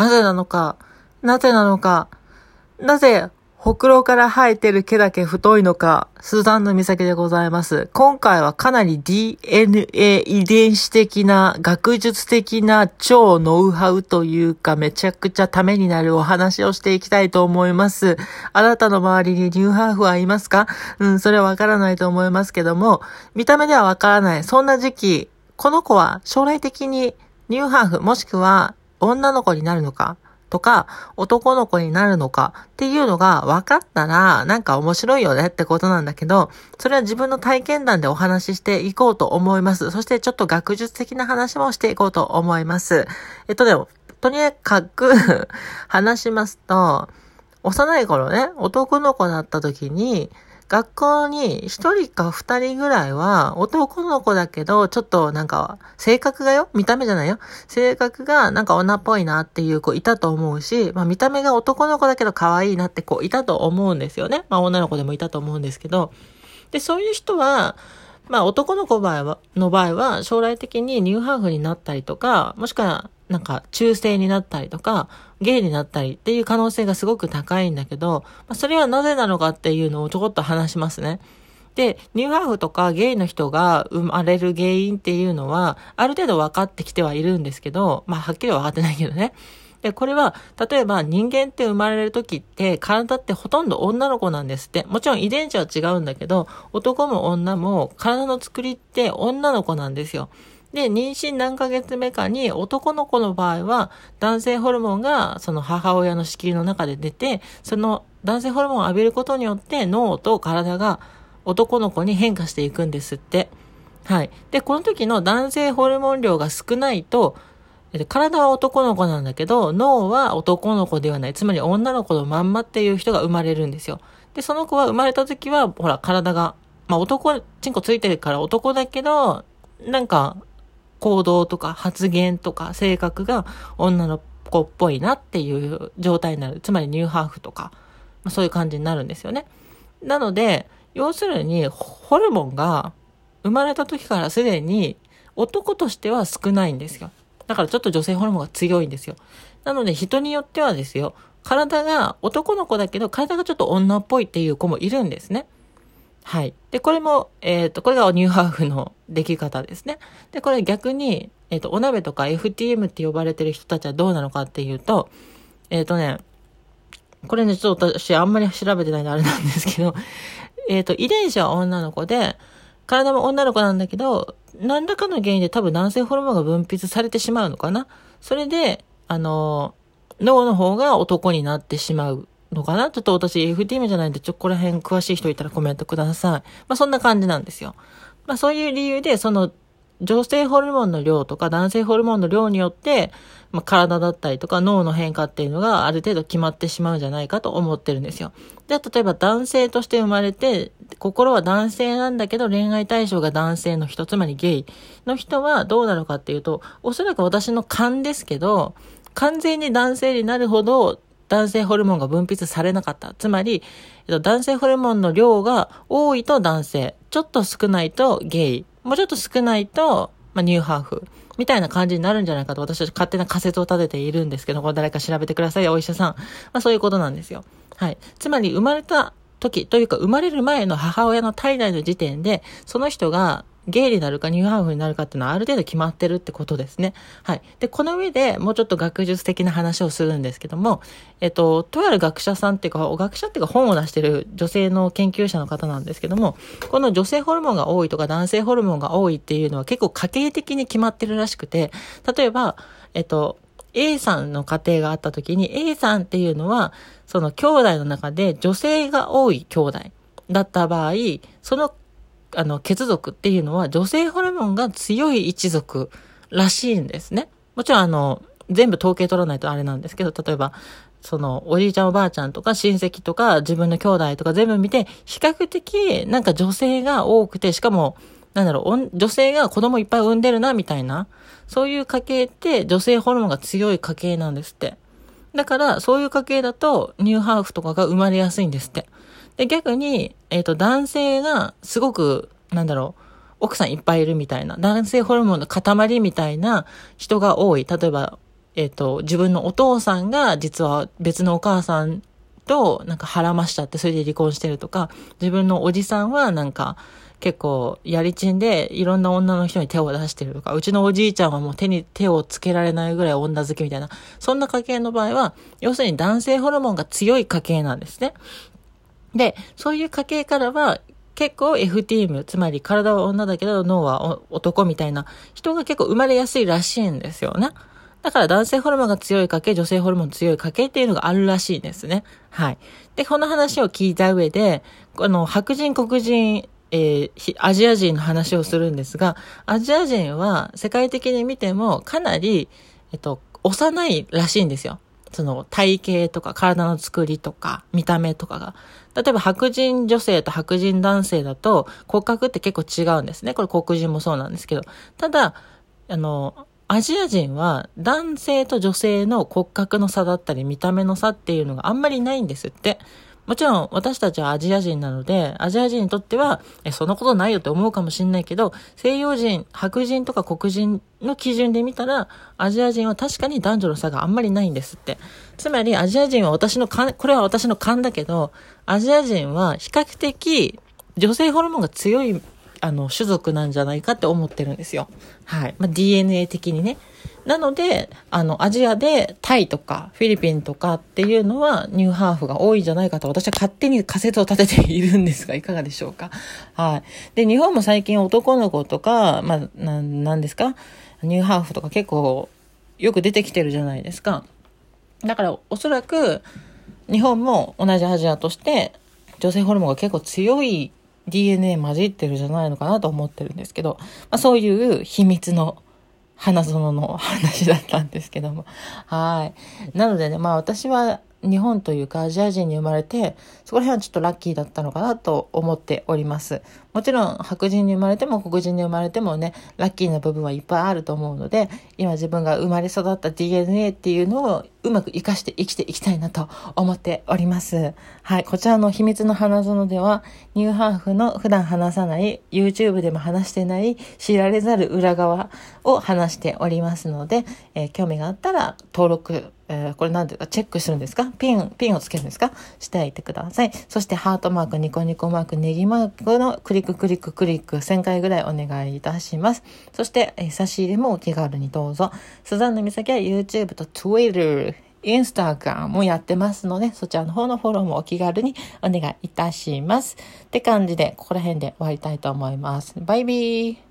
なぜなのか、なぜなのか、なぜほくろから生えてる毛だけ太いのか、スザンの岬でございます。今回はかなり DNA 遺伝子的な、学術的な超ノウハウというか、めちゃくちゃためになるお話をしていきたいと思います。あなたの周りにニューハーフはいますか？うん、それはわからないと思いますけども、見た目ではわからない。そんな時期、この子は将来的にニューハーフ、もしくは女の子になるのか？とか、男の子になるのか？っていうのが分かったら、なんか面白いよね？ってことなんだけど、それは自分の体験談でお話ししていこうと思います。そしてちょっと学術的な話もしていこうと思います。えっとでも、とにかく 話しますと、幼い頃ね、男の子だった時に、学校に一人か二人ぐらいは男の子だけど、ちょっとなんか性格がよ見た目じゃないよ性格がなんか女っぽいなっていう子いたと思うし、まあ見た目が男の子だけど可愛いなって子いたと思うんですよね。まあ女の子でもいたと思うんですけど。で、そういう人は、まあ男の子の場合は、の場合は将来的にニューハーフになったりとか、もしくはなんか中性になったりとか、ゲイになったりっていう可能性がすごく高いんだけど、まあ、それはなぜなのかっていうのをちょこっと話しますね。で、ニューハーフとかゲイの人が生まれる原因っていうのは、ある程度分かってきてはいるんですけど、まあはっきりは分かってないけどね。で、これは、例えば人間って生まれる時って、体ってほとんど女の子なんですって。もちろん遺伝子は違うんだけど、男も女も体の作りって女の子なんですよ。で、妊娠何ヶ月目かに男の子の場合は男性ホルモンがその母親の子宮の中で出て、その男性ホルモンを浴びることによって脳と体が男の子に変化していくんですって。はい。で、この時の男性ホルモン量が少ないと、体は男の子なんだけど、脳は男の子ではない。つまり女の子のまんまっていう人が生まれるんですよ。で、その子は生まれた時は、ほら、体が、まあ男、チンコついてるから男だけど、なんか、行動とか発言とか性格が女の子っぽいなっていう状態になる。つまりニューハーフとか、まあ、そういう感じになるんですよね。なので、要するに、ホルモンが生まれた時からすでに男としては少ないんですよ。だからちょっと女性ホルモンが強いんですよ。なので人によってはですよ、体が男の子だけど体がちょっと女っぽいっていう子もいるんですね。はい。で、これも、えっ、ー、と、これがニューハーフの出来方ですね。で、これ逆に、えっ、ー、と、お鍋とか FTM って呼ばれてる人たちはどうなのかっていうと、えっ、ー、とね、これね、ちょっと私あんまり調べてないんであれなんですけど、えっ、と、遺伝子は女の子で、体も女の子なんだけど、何らかの原因で多分男性ホルモンが分泌されてしまうのかな？それで、あの、脳の方が男になってしまうのかな？ちょっと私 FTM じゃないんで、ちょ、ここら辺詳しい人いたらコメントください。まあそんな感じなんですよ。まあそういう理由で、その女性ホルモンの量とか男性ホルモンの量によって、まあ、体だったりとか脳の変化っていうのがある程度決まってしまうんじゃないかと思ってるんですよ。で、例えば男性として生まれて、心は男性なんだけど恋愛対象が男性の人、つまりゲイの人はどうなのかっていうと、おそらく私の勘ですけど、完全に男性になるほど男性ホルモンが分泌されなかった。つまり、男性ホルモンの量が多いと男性、ちょっと少ないとゲイ、もうちょっと少ないと、まあ、ニューハーフ、みたいな感じになるんじゃないかと私は勝手な仮説を立てているんですけど、これ誰か調べてください、お医者さん。まあそういうことなんですよ。はい。つまり生まれた時というか生まれる前の母親の体内の時点で、その人がゲイになるかニューハーフになるかっていうのはある程度決まってるってことですね。はい。で、この上でもうちょっと学術的な話をするんですけども、えっと、とある学者さんっていうか、学者っていうか本を出してる女性の研究者の方なんですけども、この女性ホルモンが多いとか男性ホルモンが多いっていうのは結構家計的に決まってるらしくて、例えば、えっと、A さんの家庭があった時に A さんっていうのは、その兄弟の中で女性が多い兄弟だった場合、そのあの、血族っていうのは女性ホルモンが強い一族らしいんですね。もちろんあの、全部統計取らないとあれなんですけど、例えば、その、おじいちゃんおばあちゃんとか親戚とか自分の兄弟とか全部見て、比較的なんか女性が多くて、しかも、なんだろう、女性が子供いっぱい産んでるな、みたいな、そういう家系って女性ホルモンが強い家系なんですって。だから、そういう家系だと、ニューハーフとかが生まれやすいんですって。で、逆に、えっ、ー、と、男性がすごく、なんだろう、奥さんいっぱいいるみたいな、男性ホルモンの塊みたいな人が多い。例えば、えっ、と、自分のお父さんが実は別のお母さんとなんか腹ましたってそれで離婚してるとか、自分のおじさんはなんか結構やりちんでいろんな女の人に手を出してるとか、うちのおじいちゃんはもう手に手をつけられないぐらい女好きみたいな、そんな家系の場合は、要するに男性ホルモンが強い家系なんですね。で、そういう家系からは、結構 F ティーム、つまり体は女だけど脳は男みたいな人が結構生まれやすいらしいんですよね。だから男性ホルモンが強い家系、女性ホルモン強い家系っていうのがあるらしいんですね。はい。で、この話を聞いた上で、この白人黒人、えー、アジア人の話をするんですが、アジア人は世界的に見てもかなり、えっと、幼いらしいんですよ。その体型とか体の作りとか見た目とかが。例えば白人女性と白人男性だと骨格って結構違うんですね。これ黒人もそうなんですけど。ただ、あの、アジア人は男性と女性の骨格の差だったり見た目の差っていうのがあんまりないんですって。もちろん私たちはアジア人なので、アジア人にとっては、え、そんなことないよって思うかもしんないけど、西洋人、白人とか黒人の基準で見たら、アジア人は確かに男女の差があんまりないんですって。つまり、アジア人は私の勘、これは私の勘だけど、アジア人は比較的女性ホルモンが強いあの、種族なんじゃないかって思ってるんですよ。はい。まあ、DNA 的にね。なので、あの、アジアでタイとかフィリピンとかっていうのはニューハーフが多いんじゃないかと私は勝手に仮説を立てているんですが、いかがでしょうか？はい。で、日本も最近男の子とか、まあ、な、なんですか？ニューハーフとか結構よく出てきてるじゃないですか。だから、おそらく、日本も同じアジアとして女性ホルモンが結構強い DNA 混じってるじゃないのかなと思ってるんですけど、まあ、そういう秘密の花園の話だったんですけども。はい。なのでね、まあ私は日本というかアジア人に生まれて、そこら辺はちょっとラッキーだったのかなと思っております。もちろん白人に生まれても黒人に生まれてもね、ラッキーな部分はいっぱいあると思うので、今自分が生まれ育った DNA っていうのをうまく活かして生きていきたいなと思っております。はい。こちらの秘密の花園では、ニューハーフの普段話さない、YouTube でも話してない知られざる裏側を話しておりますので、えー、興味があったら登録えー、これ何ていうかチェックするんですか？ピン、ピンをつけるんですか？しておいてください。そしてハートマーク、ニコニコマーク、ネギマークのクリッククリッククリック1000回ぐらいお願いいたします。そして、えー、差し入れもお気軽にどうぞ。スザンヌ美咲は YouTube と Twitter、インスタグラムもやってますので、そちらの方のフォローもお気軽にお願いいたします。って感じで、ここら辺で終わりたいと思います。バイビー